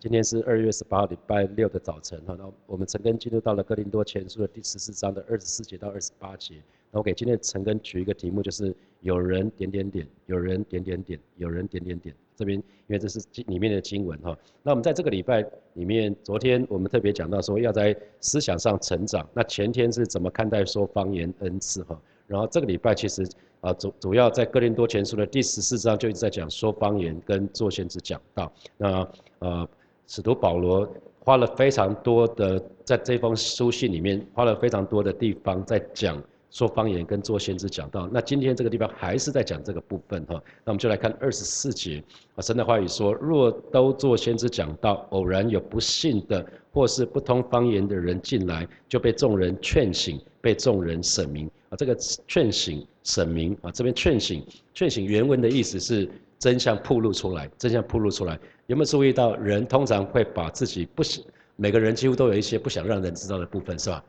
今天是二月十八号礼拜六的早晨哈，那我们陈根进入到了哥林多前书的第十四章的二十四节到二十八节。那我给今天陈根取一个题目，就是有人点点点，有人点点点，有人点点点。这边因为这是里面的经文哈。那我们在这个礼拜里面，昨天我们特别讲到说要在思想上成长。那前天是怎么看待说方言恩赐哈？然后这个礼拜其实啊主主要在哥林多前书的第十四章就一直在讲说方言跟做先知讲道。那呃。使徒保罗花了非常多的在这封书信里面花了非常多的地方在讲说方言跟做先知讲道。那今天这个地方还是在讲这个部分哈。那我们就来看二十四节啊，神的话语说：若都做先知讲道，偶然有不信的或是不通方言的人进来，就被众人劝醒，被众人审明啊。这个劝醒、审明啊，这边劝醒、劝醒原文的意思是真相暴露出来，真相暴露出来。有没有注意到，人通常会把自己不想，每个人几乎都有一些不想让人知道的部分，是吧？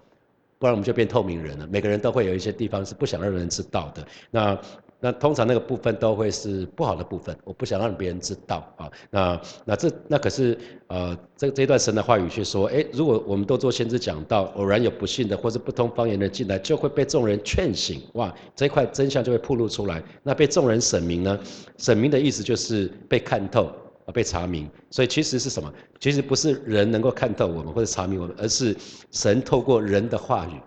不然我们就变透明人了。每个人都会有一些地方是不想让人知道的。那那通常那个部分都会是不好的部分，我不想让别人知道啊。那那这那可是呃，这这一段神的话语却说，哎，如果我们都做先知讲道，偶然有不幸的或是不通方言的进来，就会被众人劝醒，哇，这块真相就会暴露出来。那被众人审明呢？审明的意思就是被看透。啊，被查明，所以其实是什么？其实不是人能够看透我们或者查明我们，而是神透过人的话语，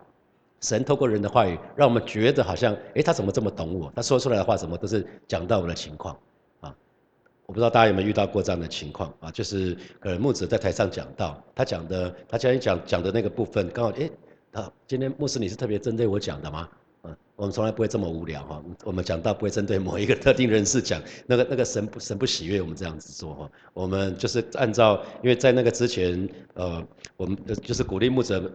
神透过人的话语，让我们觉得好像，哎，他怎么这么懂我？他说出来的话怎么都是讲到我的情况啊？我不知道大家有没有遇到过这样的情况啊？就是可能牧者在台上讲到，他讲的，他今天讲讲的那个部分，刚好，哎，他今天牧师你是特别针对我讲的吗？我们从来不会这么无聊哈，我们讲到不会针对某一个特定人士讲，那个那个神不神不喜悦我们这样子做哈，我们就是按照，因为在那个之前，呃，我们就是鼓励牧者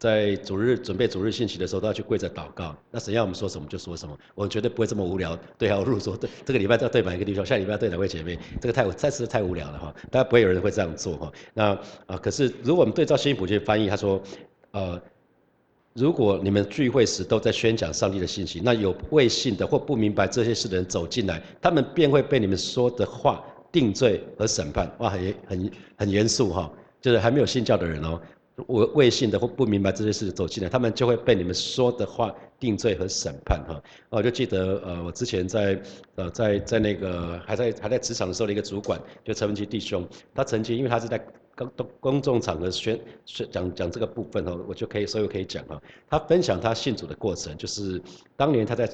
在主日准备主日信息的时候都要去跪着祷告，那神要我们说什么就说什么，我们绝对不会这么无聊对号入座，对 这个礼拜要对满一个弟兄，下礼拜要对两位姐妹，这个太再次太无聊了哈，大家不会有人会这样做哈，那啊可是如果我们对照新普去翻译，他说，呃。如果你们聚会时都在宣讲上帝的信息，那有未信的或不明白这些事的人走进来，他们便会被你们说的话定罪和审判。哇，很很很严肃哈，就是还没有信教的人哦，未未信的或不明白这些事走进来，他们就会被你们说的话定罪和审判哈。我就记得呃，我之前在呃在在那个还在还在职场的时候的一个主管，就陈文基弟兄，他曾经因为他是在。公公众场合宣宣讲讲这个部分哦，我就可以所有可以讲哈。他分享他信主的过程，就是当年他在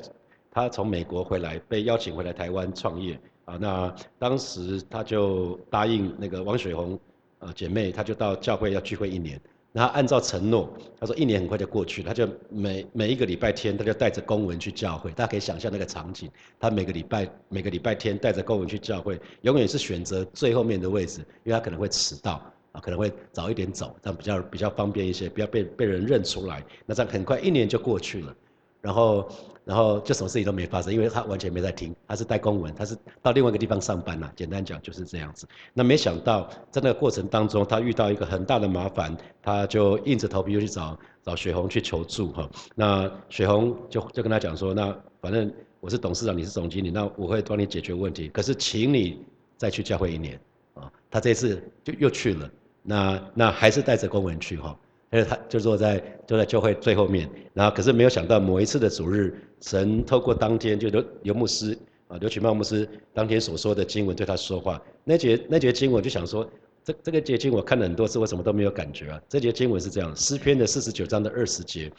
他从美国回来，被邀请回来台湾创业啊。那当时他就答应那个王雪红呃姐妹，他就到教会要聚会一年。他按照承诺，他说一年很快就过去了，他就每每一个礼拜天，他就带着公文去教会。大家可以想象那个场景，他每个礼拜每个礼拜天带着公文去教会，永远是选择最后面的位置，因为他可能会迟到啊，可能会早一点走，这样比较比较方便一些，不要被被人认出来。那这样很快一年就过去了，然后。然后就什么事情都没发生，因为他完全没在听，他是带公文，他是到另外一个地方上班呐。简单讲就是这样子。那没想到在那个过程当中，他遇到一个很大的麻烦，他就硬着头皮又去找找雪红去求助哈。那雪红就就跟他讲说，那反正我是董事长，你是总经理，那我会帮你解决问题。可是请你再去教会一年啊。他这次就又去了，那那还是带着公文去哈。因为他就坐在就在教会最后面，然后可是没有想到某一次的主日，神透过当天就刘刘牧师啊刘启茂牧师当天所说的经文对他说话。那节那节经文就想说，这这个节经我看了很多次，我什么都没有感觉啊。这节经文是这样，诗篇的四十九章的二十节，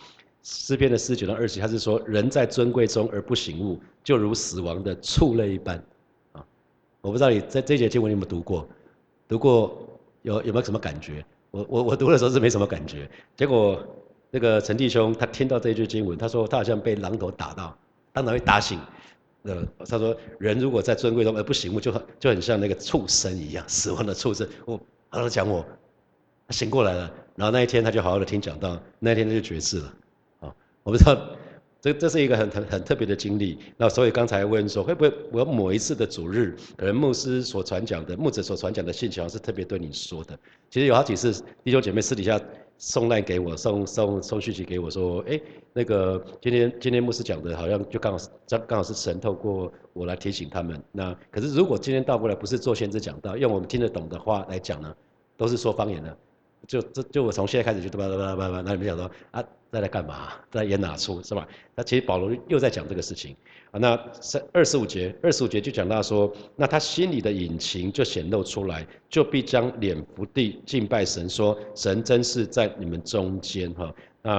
诗篇的四十九章二十节，他是说人在尊贵中而不醒悟，就如死亡的畜类一般。啊，我不知道你在这节经文有没有读过，读过有有没有什么感觉？我我我读的时候是没什么感觉，结果那个陈弟兄他听到这句经文，他说他好像被榔头打到，当场被打醒。呃，他说人如果在尊贵中而不醒悟，就很就很像那个畜生一样，死亡的畜生。我，他讲我，他醒过来了，然后那一天他就好好的听讲道，那一天他就绝志了。啊，我不知道。这这是一个很很很特别的经历，那所以刚才问说会不会我某一次的主日，可能牧师所传讲的牧者所传讲的信息，是特别对你说的。其实有好几次弟兄姐妹私底下送烂给我，送送送讯息给我说，哎，那个今天今天牧师讲的，好像就刚好是刚好是神透过我来提醒他们。那可是如果今天倒过来不是做先知讲道，用我们听得懂的话来讲呢，都是说方言的。就这就我从现在开始就叭叭叭叭叭，那你们想说啊，在来干嘛？在演哪出是吧？那其实保罗又在讲这个事情啊。那三二十五节，二十五节就讲到说，那他心里的隐情就显露出来，就必将脸伏地敬拜神，说神真是在你们中间哈。那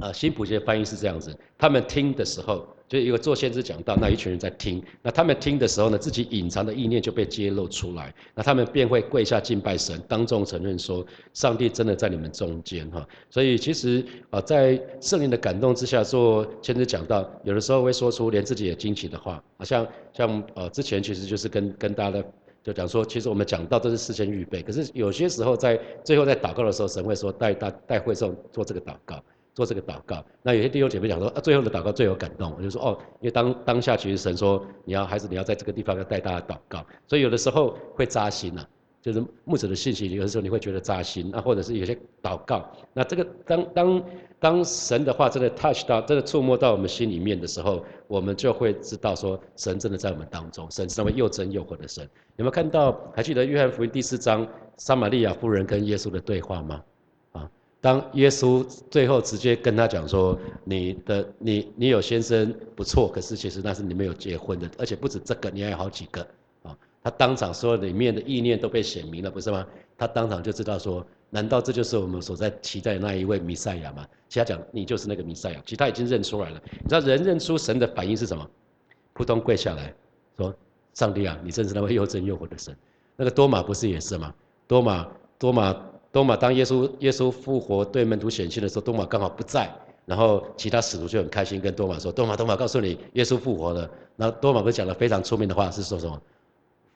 啊新普节翻译是这样子，他们听的时候。就一个做先知讲道，那一群人在听，那他们听的时候呢，自己隐藏的意念就被揭露出来，那他们便会跪下敬拜神，当众承认说，上帝真的在你们中间哈。所以其实啊，在圣灵的感动之下做先知讲道，有的时候会说出连自己也惊奇的话，啊像像呃之前其实就是跟跟大家的就讲说，其实我们讲到都是事先预备，可是有些时候在最后在祷告的时候，神会说带大带会众做这个祷告。做这个祷告，那有些弟兄姐妹讲说，啊，最后的祷告最有感动，我就说，哦，因为当当下其实神说，你要还是你要在这个地方要带大家祷告，所以有的时候会扎心呐，就是牧者的信息，有的时候你会觉得扎心，那或者是有些祷告，那这个当当当神的话真的 touch 到，真的触摸到我们心里面的时候，我们就会知道说，神真的在我们当中，神是那么又真又活的神。有没有看到？还记得约翰福音第四章，撒玛利亚妇人跟耶稣的对话吗？当耶稣最后直接跟他讲说：“你的你你有先生不错，可是其实那是你没有结婚的，而且不止这个，你还有好几个啊。”他当场所有里面的意念都被显明了，不是吗？他当场就知道说：“难道这就是我们所在期待的那一位弥赛亚吗？”其他讲你就是那个弥赛亚，其他已经认出来了。你知道人认出神的反应是什么？扑通跪下来说：“上帝啊，你真是那位又真又活的神。”那个多马不是也是吗？多马多马。多马当耶稣耶稣复活对门徒显现的时候，多马刚好不在，然后其他使徒就很开心跟多马说：“多马，多马，告诉你，耶稣复活了。”然后多马不是讲了非常出名的话，是说什么？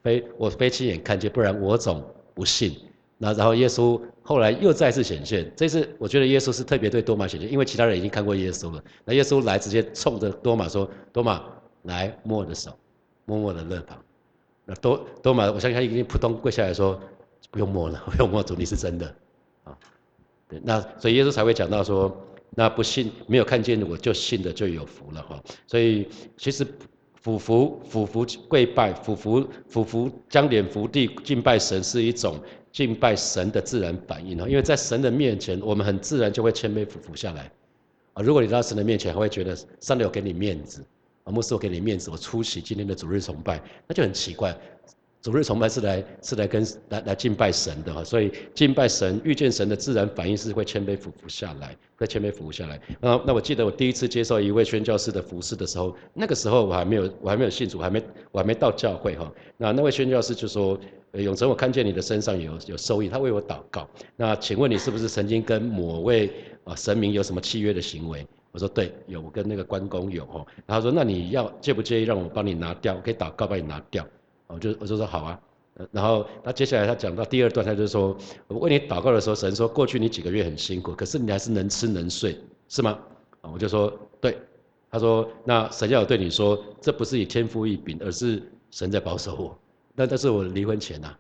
非我非亲眼看见，不然我总不信。那然后耶稣后来又再次显现，这次我觉得耶稣是特别对多马显现，因为其他人已经看过耶稣了。那耶稣来直接冲着多马说：“多马，来摸我的手，摸我的肋旁。”那多多马，我相信他已经扑通跪下来说。不用摸了，不用摸主，你是真的，啊，对，那所以耶稣才会讲到说，那不信没有看见我就信的就有福了哈。所以其实俯伏俯伏跪拜俯伏俯伏将脸伏地敬拜神是一种敬拜神的自然反应啊，因为在神的面前，我们很自然就会谦卑俯伏下来啊。如果你到神的面前还会觉得上帝有给你面子啊，牧师我给你面子，我出席今天的主日崇拜，那就很奇怪。主日崇拜是来是来跟来来敬拜神的哈，所以敬拜神遇见神的自然反应是会谦卑俯伏下来，会谦卑俯伏下来。那那我记得我第一次接受一位宣教师的服侍的时候，那个时候我还没有我还没有信主，还没我还没到教会哈。那那位宣教师就说：“永成，我看见你的身上有有收益，他为我祷告。那请问你是不是曾经跟某位啊神明有什么契约的行为？”我说：“对，有，我跟那个关公有哈。”然后说：“那你要介不介意让我帮你拿掉？我可以祷告帮你拿掉。”我就我就说好啊，然后他接下来他讲到第二段，他就说，我为你祷告的时候，神说过去你几个月很辛苦，可是你还是能吃能睡，是吗？啊，我就说对。他说那神要对你说，这不是以天赋异禀，而是神在保守我。那但是我离婚前呐，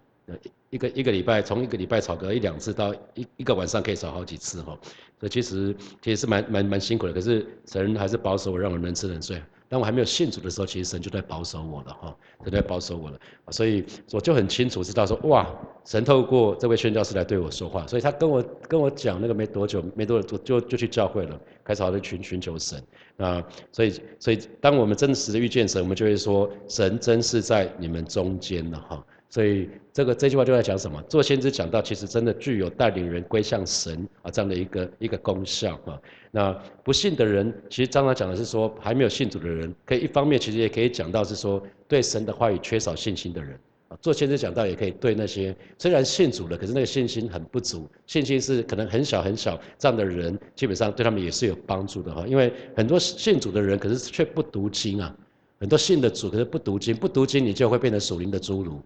一个一个礼拜从一个礼拜吵个一两次到一一个晚上可以吵好几次哈，所以其实其实是蛮蛮蛮辛苦的，可是神还是保守我，让我能吃能睡。当我还没有信主的时候，其实神就在保守我了哈，神在保守我了，所以我就很清楚知道说，哇，神透过这位宣教师来对我说话，所以他跟我跟我讲那个没多久，没多久就就去教会了，开始好像寻寻求神啊，所以所以当我们真实的遇见神，我们就会说，神真是在你们中间了哈。所以这个这句话就在讲什么？做先知讲到，其实真的具有带领人归向神啊这样的一个一个功效啊。那不信的人，其实刚刚讲的是说还没有信主的人，可以一方面其实也可以讲到是说对神的话语缺少信心的人啊。做先知讲到也可以对那些虽然信主了，可是那个信心很不足，信心是可能很小很小这样的人，基本上对他们也是有帮助的哈。因为很多信主的人，可是却不读经啊。很多信的主，可是不读经，不读经你就会变成属灵的侏儒。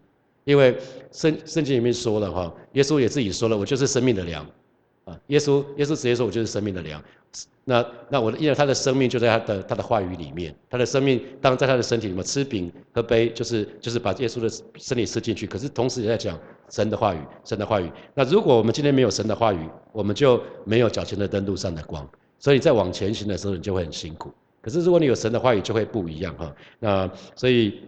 因为圣圣经里面说了哈，耶稣也自己说了，我就是生命的粮，啊，耶稣耶稣直接说，我就是生命的粮。那那我因为他的生命就在他的他的话语里面，他的生命当在他的身体里面吃饼喝杯，就是就是把耶稣的身体吃进去。可是同时也在讲神的话语，神的话语。那如果我们今天没有神的话语，我们就没有脚前的灯路上的光。所以在往前行的时候，你就会很辛苦。可是如果你有神的话语，就会不一样哈。那所以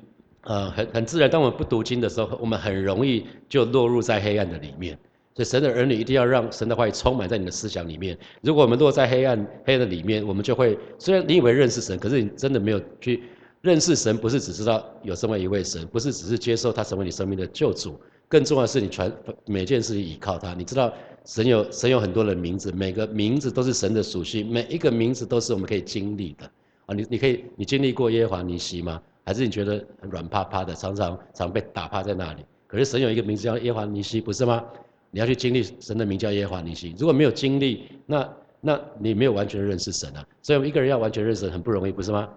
呃很很自然，当我们不读经的时候，我们很容易就落入在黑暗的里面。所以神的儿女一定要让神的话语充满在你的思想里面。如果我们落在黑暗黑暗的里面，我们就会虽然你以为认识神，可是你真的没有去认识神。不是只知道有这么一位神，不是只是接受他成为你生命的救主，更重要的是你传每件事情依靠他。你知道神有神有很多的名字，每个名字都是神的属性，每一个名字都是我们可以经历的啊。你你可以你经历过耶和华尼西吗？还是你觉得软趴趴的，常常常被打趴在那里？可是神有一个名字叫耶和华尼西，不是吗？你要去经历神的名叫耶和华尼西，如果没有经历，那那你没有完全认识神啊。所以一个人要完全认识神很不容易，不是吗？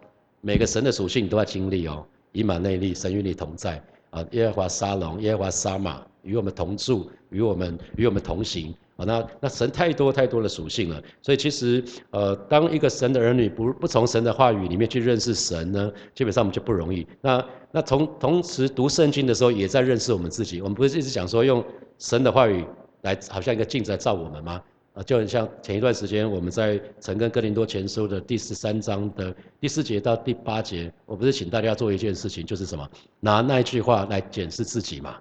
每个神的属性你都要经历哦。以马内利，神与你同在啊。耶和华沙龙，耶和华沙马，与我们同住，与我们与我们同行啊。那那神太多太多的属性了，所以其实呃，当一个神的儿女不不从神的话语里面去认识神呢，基本上我们就不容易。那那同同时读圣经的时候，也在认识我们自己。我们不是一直讲说用。神的话语来，好像一个镜子来照我们吗？啊，就很像前一段时间我们在曾跟哥林多前书的第十三章的第四节到第八节，我不是请大家做一件事情，就是什么？拿那一句话来检视自己嘛。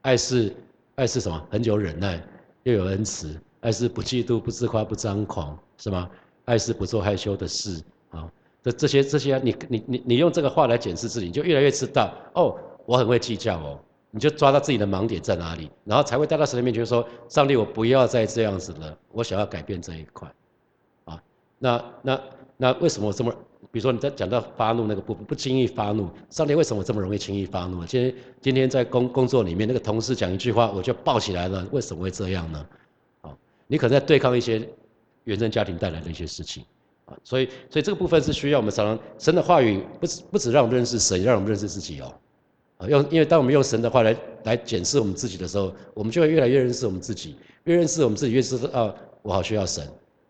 爱是爱是什么？很久忍耐，又有恩慈；爱是不嫉妒、不自夸、不张狂，是吗？爱是不做害羞的事啊。这这些这些，你你你你用这个话来检视自己，你就越来越知道哦，我很会计较哦。你就抓到自己的盲点在哪里，然后才会带到神的面前说：“上帝，我不要再这样子了，我想要改变这一块。”啊，那那那为什么我这么？比如说你在讲到发怒那个部分，不轻易发怒，上帝为什么这么容易轻易发怒？今天今天在工工作里面，那个同事讲一句话，我就爆起来了，为什么会这样呢？啊，你可能在对抗一些原生家庭带来的一些事情，啊，所以所以这个部分是需要我们常常神的话语，不只不只让我们认识神，让我们认识自己哦。啊，用因为当我们用神的话来来检视我们自己的时候，我们就会越来越认识我们自己，越认识我们自己，越知道啊，我好需要神，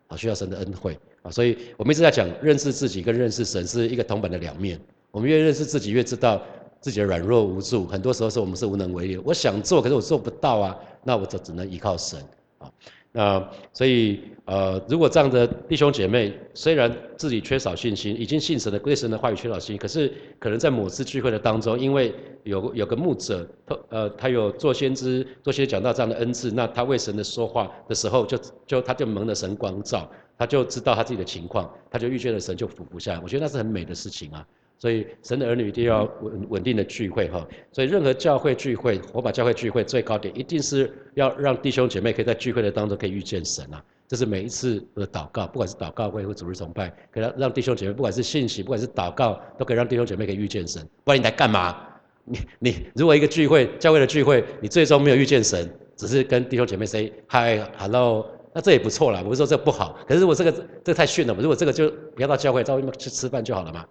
好需要神的恩惠啊，所以我们一直在讲认识自己跟认识神是一个铜板的两面。我们越认识自己，越知道自己的软弱无助，很多时候是我们是无能为力。我想做，可是我做不到啊，那我就只能依靠神啊。那所以呃，如果这样的弟兄姐妹虽然自己缺少信心，已经信神的对神的话语缺少信心，可是可能在某次聚会的当中，因为有有个牧者，他呃他有做先知、做些讲道这样的恩赐，那他为神的说话的时候，就就他就蒙了神光照，他就知道他自己的情况，他就遇见了神，就俯伏下来。我觉得那是很美的事情啊。所以神的儿女一定要稳稳定的聚会哈，所以任何教会聚会，我把教会聚会最高点，一定是要让弟兄姐妹可以在聚会的当中可以遇见神啊，这是每一次的祷告，不管是祷告会或主日崇拜，可以让让弟兄姐妹，不管是信息，不管是祷告，都可以让弟兄姐妹可以遇见神。不然你来干嘛？你你如果一个聚会，教会的聚会，你最终没有遇见神，只是跟弟兄姐妹 say hi hello，那这也不错啦，不是说这不好，可是如果这个这太逊了嘛，如果这个就不要到教会，到外面去吃饭就好了嘛。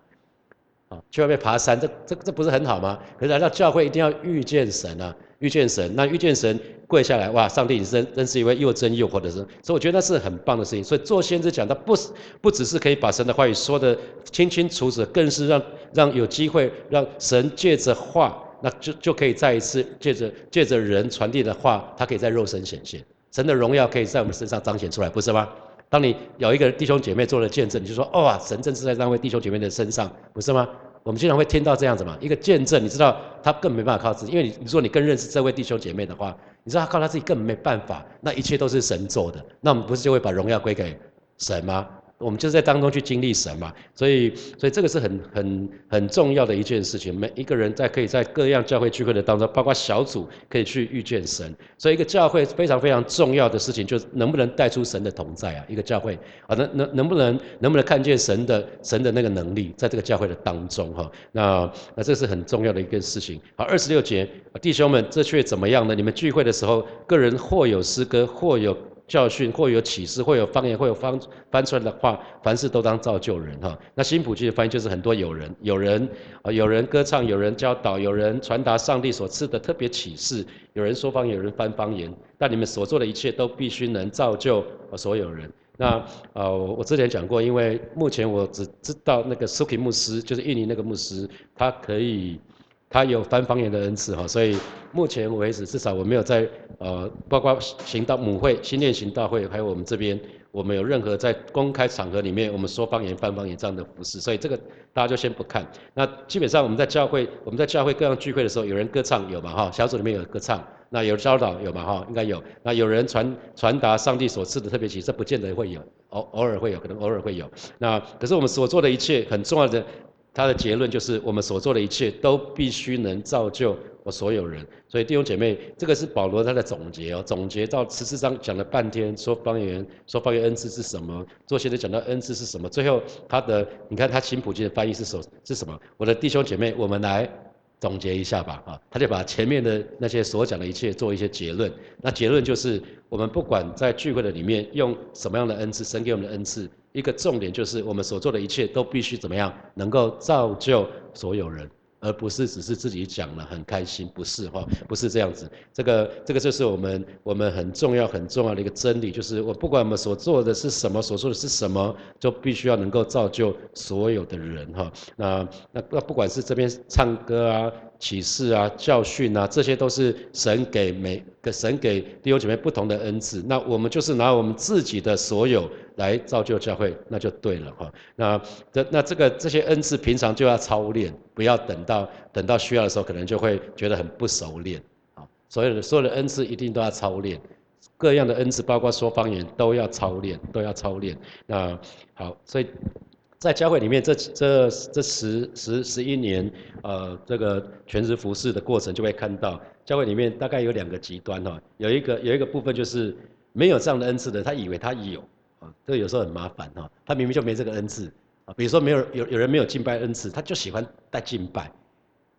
啊，去外面爬山，这这这不是很好吗？可是来到教会一定要遇见神啊，遇见神，那遇见神跪下来，哇，上帝，你真真是一位又真又活的神，所以我觉得那是很棒的事情。所以做先知讲，他不是不只是可以把神的话语说的清清楚楚，更是让让有机会让神借着话，那就就可以再一次借着借着人传递的话，他可以在肉身显现，神的荣耀可以在我们身上彰显出来，不是吗？当你有一个弟兄姐妹做了见证，你就说：哇，神正是在那位弟兄姐妹的身上，不是吗？我们经常会听到这样子嘛，一个见证，你知道他更没办法靠自己，因为你如果你更认识这位弟兄姐妹的话，你知道他靠他自己更没办法，那一切都是神做的，那我们不是就会把荣耀归给神吗？我们就在当中去经历神嘛，所以所以这个是很很很重要的一件事情。每一个人在可以在各样教会聚会的当中，包括小组可以去遇见神。所以一个教会非常非常重要的事情，就是能不能带出神的同在啊？一个教会啊，能能能不能能不能看见神的神的那个能力，在这个教会的当中哈？那那这是很重要的一件事情。好，二十六节，弟兄们，这却怎么样呢？你们聚会的时候，个人或有诗歌，或有。教训，或有启示，或有方言，或有翻翻出来的话，凡事都当造就人哈。那新普济的翻译就是很多有人，有人啊，有人歌唱，有人教导，有人传达上帝所赐的特别启示，有人说方言，有人翻方言。但你们所做的一切都必须能造就所有人。那呃，我之前讲过，因为目前我只知道那个苏皮牧师，就是印尼那个牧师，他可以。他有翻方言的恩赐哈，所以目前为止至少我没有在呃，包括行道母会、新练行道会，还有我们这边，我们有任何在公开场合里面我们说方言、翻方言这样的服饰，所以这个大家就先不看。那基本上我们在教会，我们在教会各样聚会的时候，有人歌唱有嘛哈，小组里面有歌唱，那有教导有嘛哈，应该有。那有人传传达上帝所赐的特别启这，不见得会有，偶偶尔会有，可能偶尔会有。那可是我们所做的一切很重要的。他的结论就是，我们所做的一切都必须能造就所有人。所以弟兄姐妹，这个是保罗他的总结哦。总结到十四章讲了半天，说方言，说方言恩赐是什么？做现在讲到恩赐是什么？最后他的，你看他新普京的翻译是什是什么？我的弟兄姐妹，我们来总结一下吧。啊，他就把前面的那些所讲的一切做一些结论。那结论就是，我们不管在聚会的里面用什么样的恩赐，神给我们的恩赐。一个重点就是，我们所做的一切都必须怎么样，能够造就所有人。而不是只是自己讲了很开心，不是哈，不是这样子。这个这个就是我们我们很重要很重要的一个真理，就是我不管我们所做的是什么，所做的是什么，就必须要能够造就所有的人哈。那那那不管是这边唱歌啊、启示啊、教训啊，这些都是神给每个神给弟兄姐妹不同的恩赐。那我们就是拿我们自己的所有来造就教会，那就对了哈。那这那这个这些恩赐平常就要操练。不要等到等到需要的时候，可能就会觉得很不熟练啊。所有的所有的恩赐一定都要操练，各样的恩赐，包括说方言都要操练，都要操练。那好，所以在教会里面，这这这十十十一年，呃，这个全职服侍的过程，就会看到教会里面大概有两个极端哈。有一个有一个部分就是没有这样的恩赐的，他以为他有啊，这个有时候很麻烦哈。他明明就没这个恩赐。啊比如说没有有有人没有敬拜恩赐，他就喜欢带敬拜，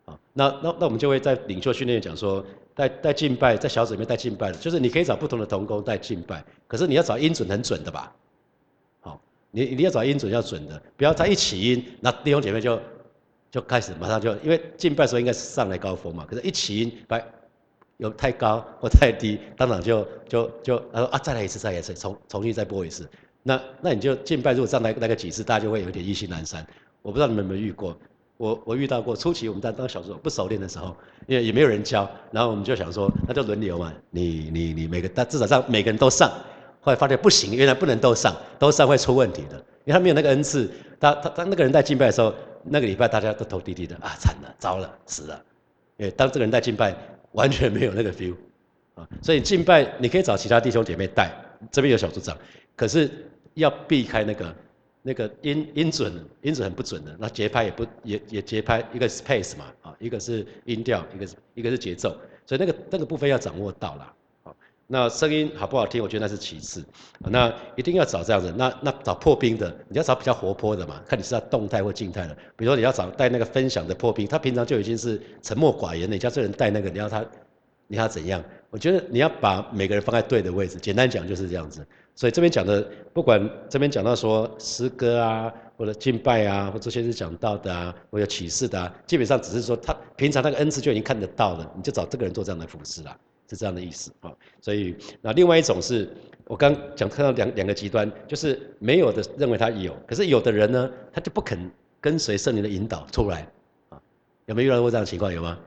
啊，那那那我们就会在领袖训练讲说，带带敬拜在小组里面带敬拜，就是你可以找不同的同工带敬拜，可是你要找音准很准的吧，你你要找音准要准的，不要在一起音，那弟兄姐妹就就开始马上就，因为敬拜的时候应该是上来高峰嘛，可是一起音把有太高或太低，当场就就就他说啊再来一次再来一次，重重新再播一次。那那你就敬拜，如果上来那个几次，大家就会有点意兴阑珊。我不知道你们有没有遇过，我我遇到过。初期我们在当小时候不熟练的时候，因为也没有人教，然后我们就想说，那就轮流嘛，你你你每个，但至少让每个人都上。后来发现不行，原来不能都上，都上会出问题的，因为他没有那个恩赐。他他他那个人在敬拜的时候，那个礼拜大家都头低低的啊，惨了，糟了，死了。因为当这个人在敬拜，完全没有那个 feel 啊，所以敬拜你可以找其他弟兄姐妹带，这边有小组长。可是要避开那个那个音音准，音准很不准的，那节拍也不也也节拍，一个是 pace 嘛，啊，一个是音调，一个是一个是节奏，所以那个那个部分要掌握到了，那声音好不好听，我觉得那是其次，那一定要找这样子，那那找破冰的，你要找比较活泼的嘛，看你是要动态或静态的，比如说你要找带那个分享的破冰，他平常就已经是沉默寡言的，你叫这人带那个，你要他你要怎样？我觉得你要把每个人放在对的位置，简单讲就是这样子。所以这边讲的，不管这边讲到说诗歌啊，或者敬拜啊，或这些是讲到的啊，或者启示的啊，基本上只是说他平常那个恩赐就已经看得到了，你就找这个人做这样的服饰啦，是这样的意思啊。所以那另外一种是我刚讲看到两两个极端，就是没有的认为他有，可是有的人呢，他就不肯跟随圣灵的引导出来啊。有没有遇到过这样的情况？有吗？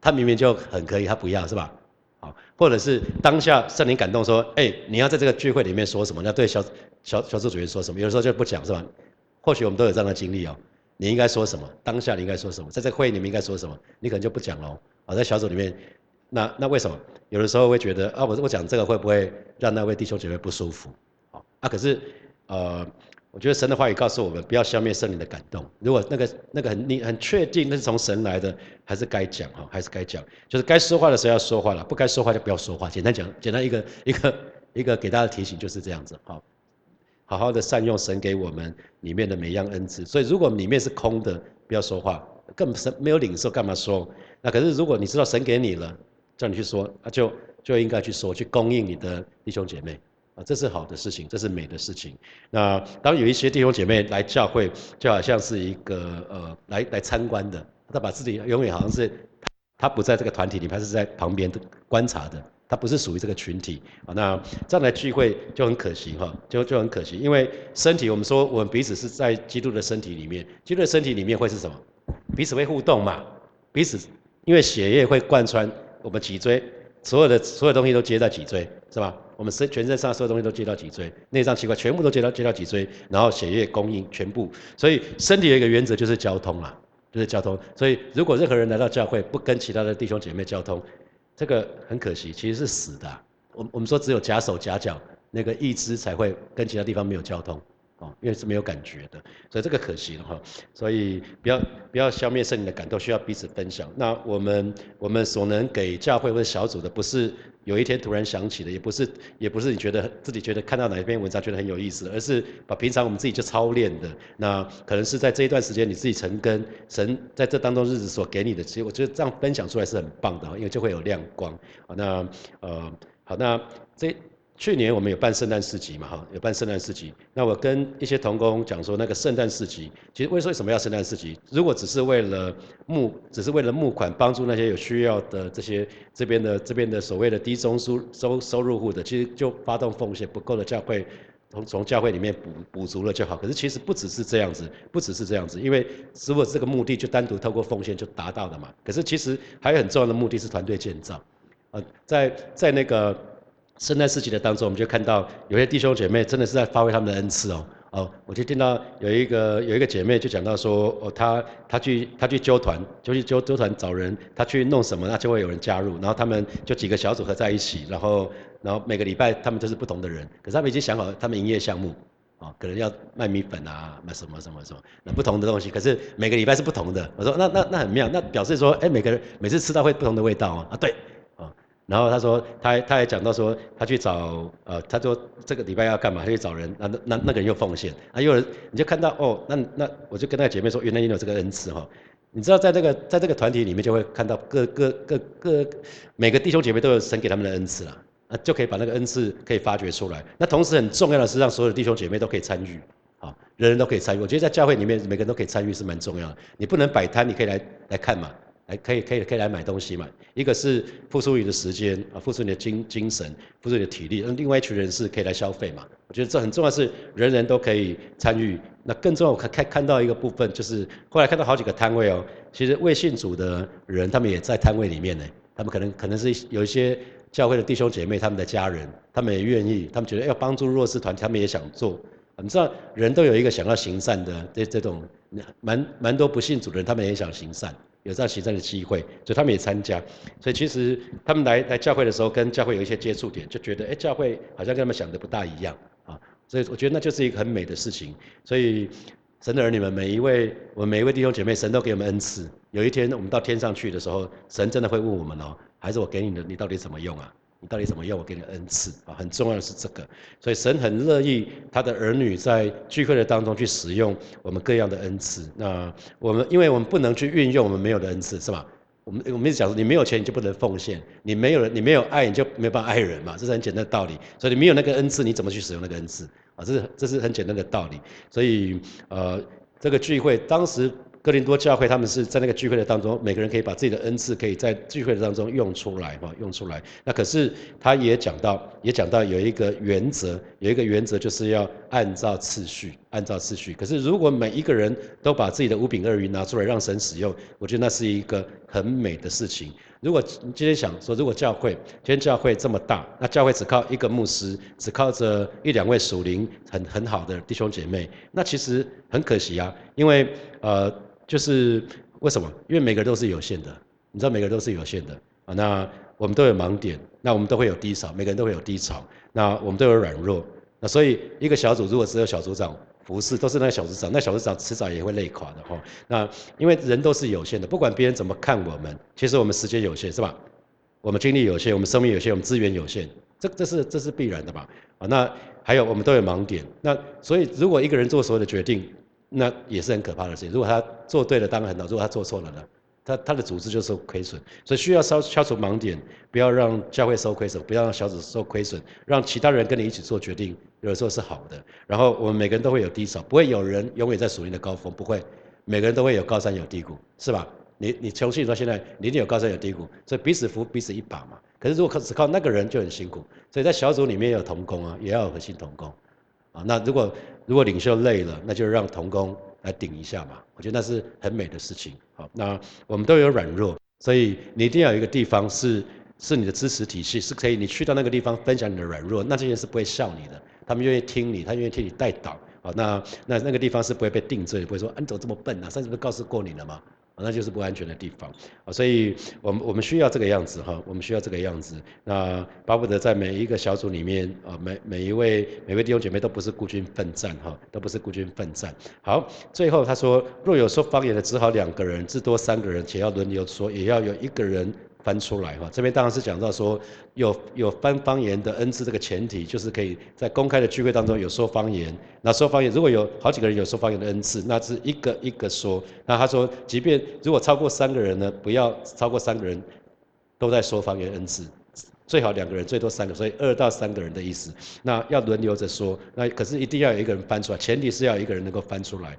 他明明就很可以，他不要是吧？好或者是当下圣灵感动说，哎，你要在这个聚会里面说什么？要对小小小组主任说什么？有的时候就不讲是吧？或许我们都有这样的经历哦。你应该说什么？当下你应该说什么？在这个会议你们应该说什么？你可能就不讲喽。啊，在小组里面，那那为什么？有的时候会觉得啊，我我讲这个会不会让那位弟兄姐妹不舒服？啊，啊，可是呃。我觉得神的话语告诉我们，不要消灭圣灵的感动。如果那个那个很你很确定那是从神来的，还是该讲哈，还是该讲，就是该说话的时候要说话了，不该说话就不要说话。简单讲，简单一个一个一个给大家提醒就是这样子。好，好好的善用神给我们里面的每样恩赐。所以如果里面是空的，不要说话，更神没有领受，干嘛说？那可是如果你知道神给你了，叫你去说，那就就应该去说，去供应你的弟兄姐妹。啊，这是好的事情，这是美的事情。那当有一些弟兄姐妹来教会，就好像是一个呃来来参观的，他把自己永远好像是他不在这个团体里，他是在旁边的观察的，他不是属于这个群体啊。那这样的聚会就很可惜哈，就就很可惜，因为身体我们说我们彼此是在基督的身体里面，基督的身体里面会是什么？彼此会互动嘛，彼此因为血液会贯穿我们脊椎。所有的所有东西都接到脊椎，是吧？我们身全身上所有东西都接到脊椎，内脏器官全部都接到接到脊椎，然后血液供应全部。所以身体有一个原则就是交通啊，就是交通。所以如果任何人来到教会不跟其他的弟兄姐妹交通，这个很可惜，其实是死的。我我们说只有假手假脚那个义肢才会跟其他地方没有交通。哦，因为是没有感觉的，所以这个可惜了哈。所以不要不要消灭圣灵的感动，需要彼此分享。那我们我们所能给教会或者小组的，不是有一天突然想起的，也不是也不是你觉得自己觉得看到哪一篇文章觉得很有意思，而是把平常我们自己就操练的，那可能是在这一段时间你自己曾跟神在这当中日子所给你的，其实我觉得这样分享出来是很棒的，因为就会有亮光。那呃好，那这。去年我们有办圣诞市集嘛，哈，有办圣诞市集。那我跟一些同工讲说，那个圣诞市集，其实为什么要圣诞市集？如果只是为了募，只是为了募款，帮助那些有需要的这些这边的这边的所谓的低中收收收入户的，其实就发动奉献不够的教会，从从教会里面补补足了就好。可是其实不只是这样子，不只是这样子，因为如果这个目的就单独透过奉献就达到了嘛。可是其实还有很重要的目的是团队建造，呃，在在那个。圣诞市集的当中，我们就看到有些弟兄姐妹真的是在发挥他们的恩赐哦哦，我就听到有一个有一个姐妹就讲到说哦，她她去她去揪团，就去揪揪团找人，她去弄什么，那就会有人加入，然后他们就几个小组合在一起，然后然后每个礼拜他们就是不同的人，可是他们已经想好他们营业项目啊，可能要卖米粉啊，卖什么什么什么，那不同的东西，可是每个礼拜是不同的。我说那那那很妙，那表示说哎，每个人每次吃到会不同的味道啊啊对。然后他说，他他还讲到说，他去找呃，他说这个礼拜要干嘛？他去找人，那那那个人又奉献，啊，有人你就看到哦，那那我就跟那个姐妹说，原来你有这个恩赐哈。你知道在这个在这个团体里面，就会看到各各各各每个弟兄姐妹都有神给他们的恩赐啊，啊，就可以把那个恩赐可以发掘出来。那同时很重要的是，让所有的弟兄姐妹都可以参与，啊，人人都可以参与。我觉得在教会里面，每个人都可以参与是蛮重要的。你不能摆摊，你可以来来看嘛。来可以可以可以来买东西嘛？一个是付出你的时间啊，付出你的精精神，付出你的体力，那另外一群人是可以来消费嘛？我觉得这很重要，是人人都可以参与。那更重要，我看看看到一个部分，就是后来看到好几个摊位哦，其实未信主的人他们也在摊位里面呢。他们可能可能是有一些教会的弟兄姐妹，他们的家人，他们也愿意，他们觉得要帮助弱势团体，他们也想做。你知道，人都有一个想要行善的这这种，蛮蛮多不信主的人，他们也想行善。有这样行善的机会，所以他们也参加。所以其实他们来来教会的时候，跟教会有一些接触点，就觉得哎，教会好像跟他们想的不大一样啊。所以我觉得那就是一个很美的事情。所以神的儿女们，每一位我们每一位弟兄姐妹，神都给我们恩赐。有一天我们到天上去的时候，神真的会问我们哦，还是我给你的，你到底怎么用啊？到底怎么样我给你恩赐啊？很重要的是这个，所以神很乐意他的儿女在聚会的当中去使用我们各样的恩赐。那我们，因为我们不能去运用我们没有的恩赐，是吧？我们我们一直讲说，你没有钱你就不能奉献，你没有你没有爱你就没办法爱人嘛，这是很简单的道理。所以你没有那个恩赐，你怎么去使用那个恩赐啊？这是这是很简单的道理。所以呃，这个聚会当时。哥林多教会，他们是在那个聚会的当中，每个人可以把自己的恩赐可以在聚会的当中用出来，哈，用出来。那可是他也讲到，也讲到有一个原则，有一个原则就是要按照次序，按照次序。可是如果每一个人都把自己的五饼二鱼拿出来让神使用，我觉得那是一个很美的事情。如果今天想说，如果教会今天教会这么大，那教会只靠一个牧师，只靠着一两位属灵很很好的弟兄姐妹，那其实很可惜啊，因为呃。就是为什么？因为每个人都是有限的，你知道每个人都是有限的啊。那我们都有盲点，那我们都会有低潮，每个人都会有低潮。那我们都有软弱，那所以一个小组如果只有小组长服侍，都是那个小组长，那小组长迟早也会累垮的哈。那因为人都是有限的，不管别人怎么看我们，其实我们时间有限是吧？我们精力有限，我们生命有限，我们资源有限，这这是这是必然的吧？啊，那还有我们都有盲点，那所以如果一个人做所有的决定。那也是很可怕的事情。如果他做对了，当然很好；如果他做错了呢？他他的组织就受亏损，所以需要消消除盲点，不要让教会受亏损，不要让小组受亏损，让其他人跟你一起做决定，有的时候是好的。然后我们每个人都会有低潮，不会有人永远在属灵的高峰，不会，每个人都会有高山有低谷，是吧？你你从信到现在，你一定有高山有低谷，所以彼此扶彼此一把嘛。可是如果靠只靠那个人就很辛苦，所以在小组里面有同工啊，也要有核心同工，啊，那如果如果领袖累了，那就让童工。来顶一下嘛，我觉得那是很美的事情。好，那我们都有软弱，所以你一定要有一个地方是是你的支持体系，是可以你去到那个地方分享你的软弱，那这些是不会笑你的，他们愿意听你，他愿意替你带导。好，那那那个地方是不会被定罪，不会说你怎么这么笨啊，上次不是告诉过你了吗？那就是不安全的地方啊，所以我们我们需要这个样子哈，我们需要这个样子。那巴不得在每一个小组里面啊，每每一位每位弟兄姐妹都不是孤军奋战哈，都不是孤军奋战。好，最后他说，若有说方言的，只好两个人，至多三个人，且要轮流说，也要有一个人。翻出来哈，这边当然是讲到说有有翻方言的恩赐，这个前提就是可以在公开的聚会当中有说方言。那说方言，如果有好几个人有说方言的恩赐，那是一个一个说。那他说，即便如果超过三个人呢，不要超过三个人都在说方言恩赐，最好两个人，最多三个，所以二到三个人的意思。那要轮流着说，那可是一定要有一个人翻出来，前提是要有一个人能够翻出来。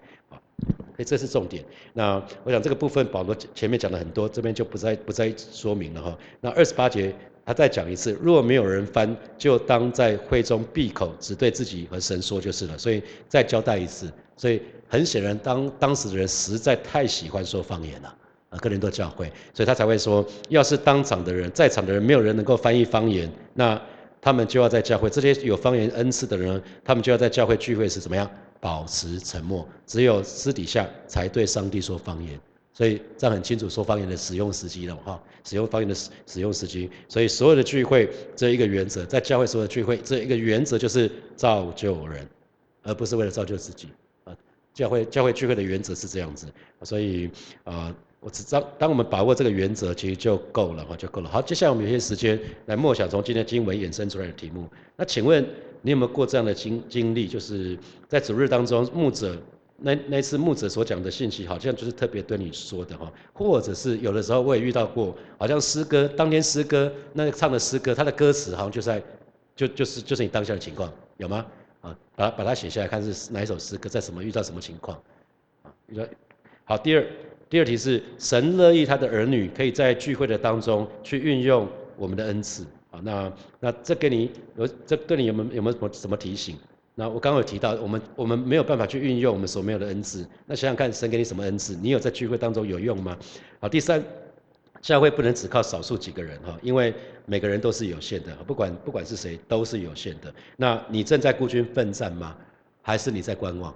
哎，这是重点。那我想这个部分保罗前面讲了很多，这边就不再不再说明了哈。那二十八节他再讲一次，若没有人翻，就当在会中闭口，只对自己和神说就是了。所以再交代一次。所以很显然，当当时的人实在太喜欢说方言了啊，个人都教会，所以他才会说，要是当场的人在场的人没有人能够翻译方言，那他们就要在教会这些有方言恩赐的人，他们就要在教会聚会时怎么样？保持沉默，只有私底下才对上帝说方言，所以这样很清楚说方言的使用时机了哈，使用方言的使使用时机，所以所有的聚会这一个原则，在教会所有的聚会这一个原则就是造就人，而不是为了造就自己啊。教会教会聚会的原则是这样子，所以啊，我只当当我们把握这个原则，其实就够了哈，就够了。好，接下来我们有些时间来默想从今天经文衍生出来的题目。那请问？你有没有过这样的经经历？就是在主日当中，牧者那那次牧者所讲的信息，好像就是特别对你说的哈，或者是有的时候我也遇到过，好像诗歌当天诗歌那唱的诗歌，它的歌词好像就在就就是就是你当下的情况，有吗？啊，把把它写下来看是哪一首诗歌，在什么遇到什么情况？啊，遇到好。第二第二题是神乐意他的儿女可以在聚会的当中去运用我们的恩赐。那那这给你有这对你有没有有没有什么什么提醒？那我刚刚有提到，我们我们没有办法去运用我们所没有的恩赐。那想想看，神给你什么恩赐？你有在聚会当中有用吗？好，第三，教会不能只靠少数几个人哈，因为每个人都是有限的，不管不管是谁都是有限的。那你正在孤军奋战吗？还是你在观望？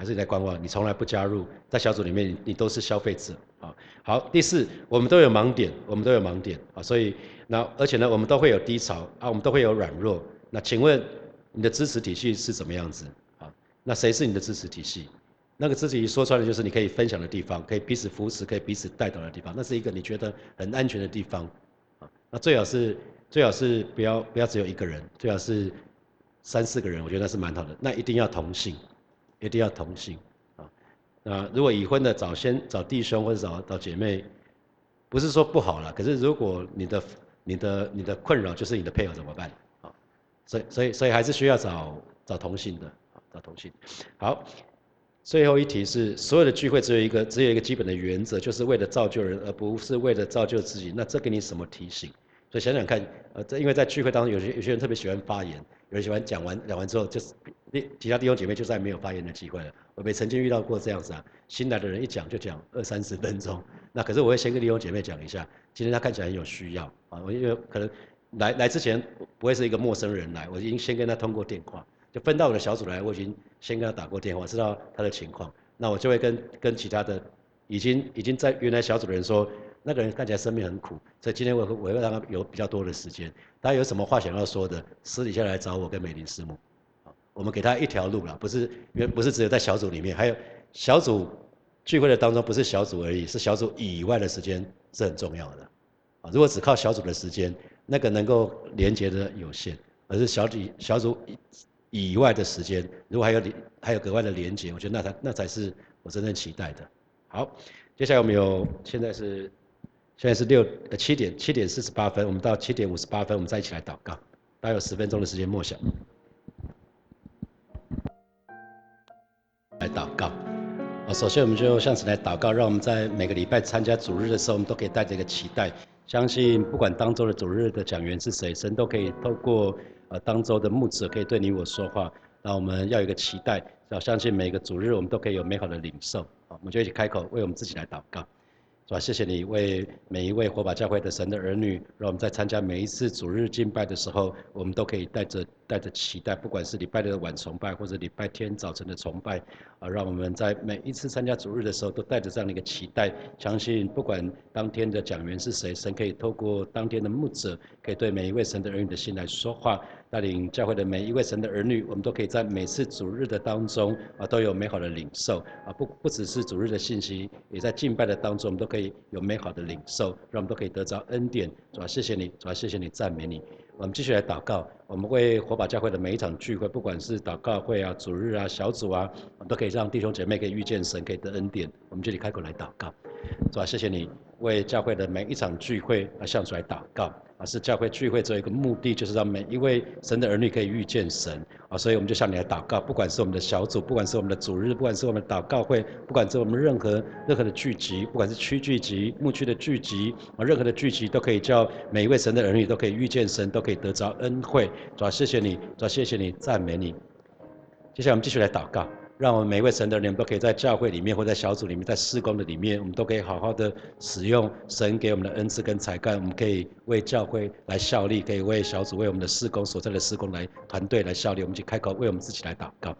还是你在观望？你从来不加入在小组里面，你都是消费者啊。好，第四，我们都有盲点，我们都有盲点啊，所以。那而且呢，我们都会有低潮啊，我们都会有软弱。那请问你的支持体系是怎么样子啊？那谁是你的支持体系？那个支持体系说出来就是你可以分享的地方，可以彼此扶持，可以彼此带动的地方。那是一个你觉得很安全的地方啊。那最好是最好是不要不要只有一个人，最好是三四个人，我觉得那是蛮好的。那一定要同性，一定要同性啊。那如果已婚的找先找弟兄或者找找姐妹，不是说不好了，可是如果你的你的你的困扰就是你的配偶怎么办啊？所以所以所以还是需要找找同性的啊，找同性。好，最后一题是所有的聚会只有一个只有一个基本的原则，就是为了造就人，而不是为了造就自己。那这给你什么提醒？所以想想看，呃，这因为在聚会当中，有些有些人特别喜欢发言，有人喜欢讲完讲完之后，就是其他弟兄姐妹就再没有发言的机会了。我们曾经遇到过这样子啊，新来的人一讲就讲二三十分钟。那可是我会先跟弟兄姐妹讲一下，今天他看起来很有需要啊，我因为可能来来之前不会是一个陌生人来，我已经先跟他通过电话，就分到我的小组来，我已经先跟他打过电话，知道他的情况，那我就会跟跟其他的已经已经在原来小组的人说，那个人看起来生命很苦，所以今天我我会让他有比较多的时间，他有什么话想要说的，私底下来找我跟美玲师母，我们给他一条路了，不是原不是只有在小组里面，还有小组。聚会的当中不是小组而已，是小组以外的时间是很重要的，啊，如果只靠小组的时间，那个能够连接的有限，而是小组小组以以外的时间，如果还有还有格外的连接，我觉得那才那才是我真正期待的。好，接下来我们有，现在是现在是六呃七点七点四十八分，我们到七点五十八分，我们再一起来祷告，大概有十分钟的时间默想，来祷告。啊，首先我们就向神来祷告，让我们在每个礼拜参加主日的时候，我们都可以带着一个期待，相信不管当周的主日的讲员是谁，神都可以透过呃当周的牧者可以对你我说话。那我们要有一个期待，要相信每个主日我们都可以有美好的领受。好，我们就一起开口为我们自己来祷告。是吧？谢谢你为每一位火把教会的神的儿女，让我们在参加每一次主日敬拜的时候，我们都可以带着带着期待，不管是礼拜六的晚崇拜或者礼拜天早晨的崇拜，啊，让我们在每一次参加主日的时候，都带着这样的一个期待，相信不管当天的讲员是谁，神可以透过当天的牧者，可以对每一位神的儿女的心来说话。带领教会的每一位神的儿女，我们都可以在每次主日的当中啊，都有美好的领受啊，不不只是主日的信息，也在敬拜的当中，我们都可以有美好的领受，让我们都可以得着恩典。主要谢谢你，主要谢谢你，赞美你。我们继续来祷告，我们为火把教会的每一场聚会，不管是祷告会啊、主日啊、小组啊，我们都可以让弟兄姐妹可以遇见神，可以得恩典。我们这里开口来祷告，主要谢谢你为教会的每一场聚会而向主来祷告。啊，是教会聚会只有一个目的，就是让每一位神的儿女可以遇见神啊，所以我们就向你来祷告，不管是我们的小组，不管是我们的主日，不管是我们的祷告会，不管是我们任何任何的聚集，不管是区聚集、牧区的聚集啊，任何的聚集都可以叫每一位神的儿女都可以遇见神，都可以得着恩惠。主要谢谢你，主要谢谢你，赞美你。接下来我们继续来祷告。让我们每一位神的人都可以在教会里面或在小组里面，在施工的里面，我们都可以好好的使用神给我们的恩赐跟才干，我们可以为教会来效力，可以为小组、为我们的施工所在的施工来团队来效力。我们去开口为我们自己来祷告。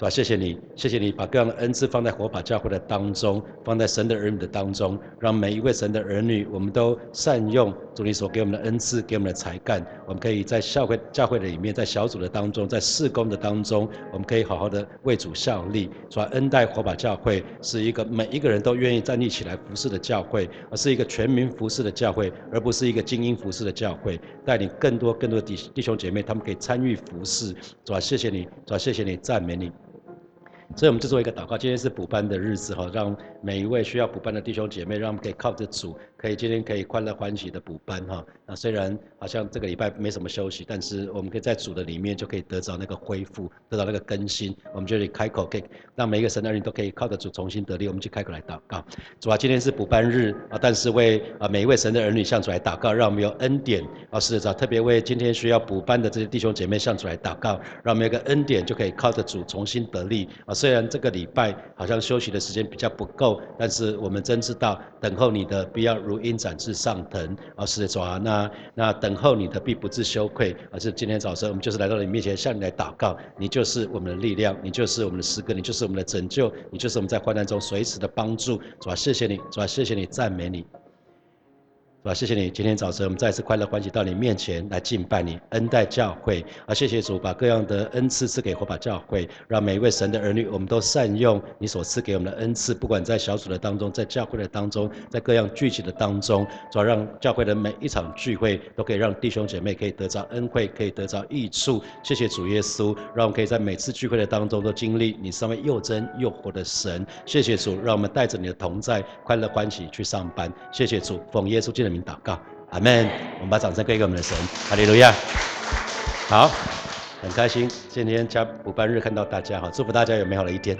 对吧？谢谢你，谢谢你把各样的恩赐放在火把教会的当中，放在神的儿女的当中，让每一位神的儿女，我们都善用主你所给我们的恩赐，给我们的才干，我们可以在教会教会的里面，在小组的当中，在事工的当中，我们可以好好的为主效力。主啊恩待火把教会是一个每一个人都愿意站立起来服侍的教会，而是一个全民服侍的教会，而不是一个精英服侍的教会。带领更多更多弟弟兄姐妹，他们可以参与服侍。主啊，谢谢你，主啊，谢谢你，赞美你。所以我们就做一个祷告，今天是补班的日子哈，让每一位需要补班的弟兄姐妹，让我们可以靠着主，可以今天可以欢乐欢喜的补班哈。那虽然好像这个礼拜没什么休息，但是我们可以在主的里面就可以得着那个恢复，得到那个更新。我们就得开口，可以让每一个神的人都可以靠着主重新得力。我们去开口来祷告，主啊，今天是补班日啊，但是为啊每一位神的儿女向主来祷告，让我们有恩典啊，是的，特别为今天需要补班的这些弟兄姐妹向主来祷告，让我们有个恩典就可以靠着主重新得力啊。虽然这个礼拜好像休息的时间比较不够，但是我们真知道等候你的必要如鹰展翅上腾，而是说啊，那那等候你的必不致羞愧，而是今天早晨我们就是来到你面前向你来祷告，你就是我们的力量，你就是我们的诗歌，你就是我们的拯救，你就是我们在患难中随时的帮助。主啊，谢谢你，主啊，谢谢你，赞美你。是吧？谢谢你，今天早晨我们再次快乐欢喜到你面前来敬拜你，恩待教会。啊，谢谢主把各样的恩赐赐给火把教会，让每一位神的儿女，我们都善用你所赐给我们的恩赐，不管在小组的当中，在教会的当中，在各样聚集的当中，主要让教会的每一场聚会都可以让弟兄姐妹可以得着恩惠，可以得着益处。谢谢主耶稣，让我们可以在每次聚会的当中都经历你上面又真又活的神。谢谢主，让我们带着你的同在，快乐欢喜去上班。谢谢主，奉耶稣基督。名祷告，阿门。我们把掌声给给我们的神，哈利路亚。好，很开心今天加补班日看到大家哈，祝福大家有美好的一天。